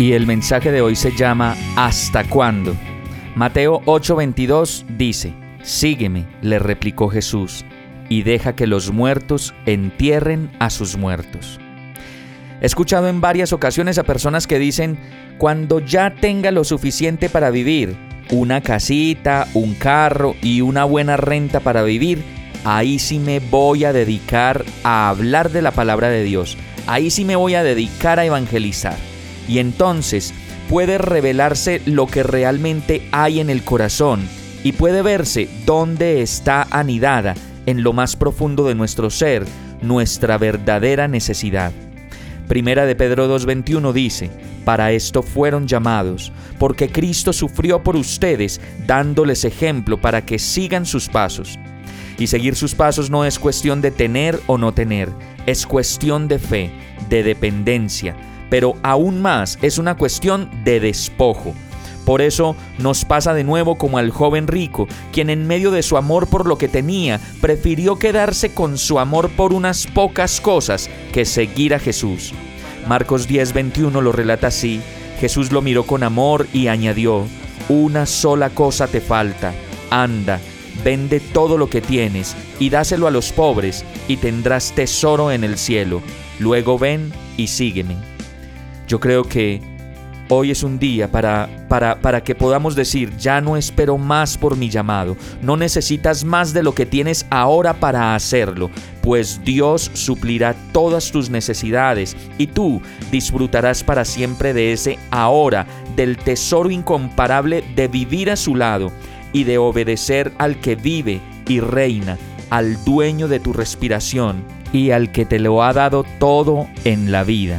Y el mensaje de hoy se llama ¿Hasta cuándo? Mateo 8:22 dice, Sígueme, le replicó Jesús y deja que los muertos entierren a sus muertos. He escuchado en varias ocasiones a personas que dicen, cuando ya tenga lo suficiente para vivir, una casita, un carro y una buena renta para vivir, ahí sí me voy a dedicar a hablar de la palabra de Dios, ahí sí me voy a dedicar a evangelizar. Y entonces puede revelarse lo que realmente hay en el corazón y puede verse dónde está anidada en lo más profundo de nuestro ser nuestra verdadera necesidad. Primera de Pedro 2.21 dice, para esto fueron llamados, porque Cristo sufrió por ustedes, dándoles ejemplo para que sigan sus pasos. Y seguir sus pasos no es cuestión de tener o no tener, es cuestión de fe, de dependencia, pero aún más es una cuestión de despojo por eso nos pasa de nuevo como al joven rico, quien en medio de su amor por lo que tenía, prefirió quedarse con su amor por unas pocas cosas que seguir a Jesús. Marcos 10:21 lo relata así, Jesús lo miró con amor y añadió, una sola cosa te falta, anda, vende todo lo que tienes y dáselo a los pobres y tendrás tesoro en el cielo. Luego ven y sígueme. Yo creo que Hoy es un día para, para, para que podamos decir, ya no espero más por mi llamado, no necesitas más de lo que tienes ahora para hacerlo, pues Dios suplirá todas tus necesidades y tú disfrutarás para siempre de ese ahora, del tesoro incomparable de vivir a su lado y de obedecer al que vive y reina, al dueño de tu respiración y al que te lo ha dado todo en la vida.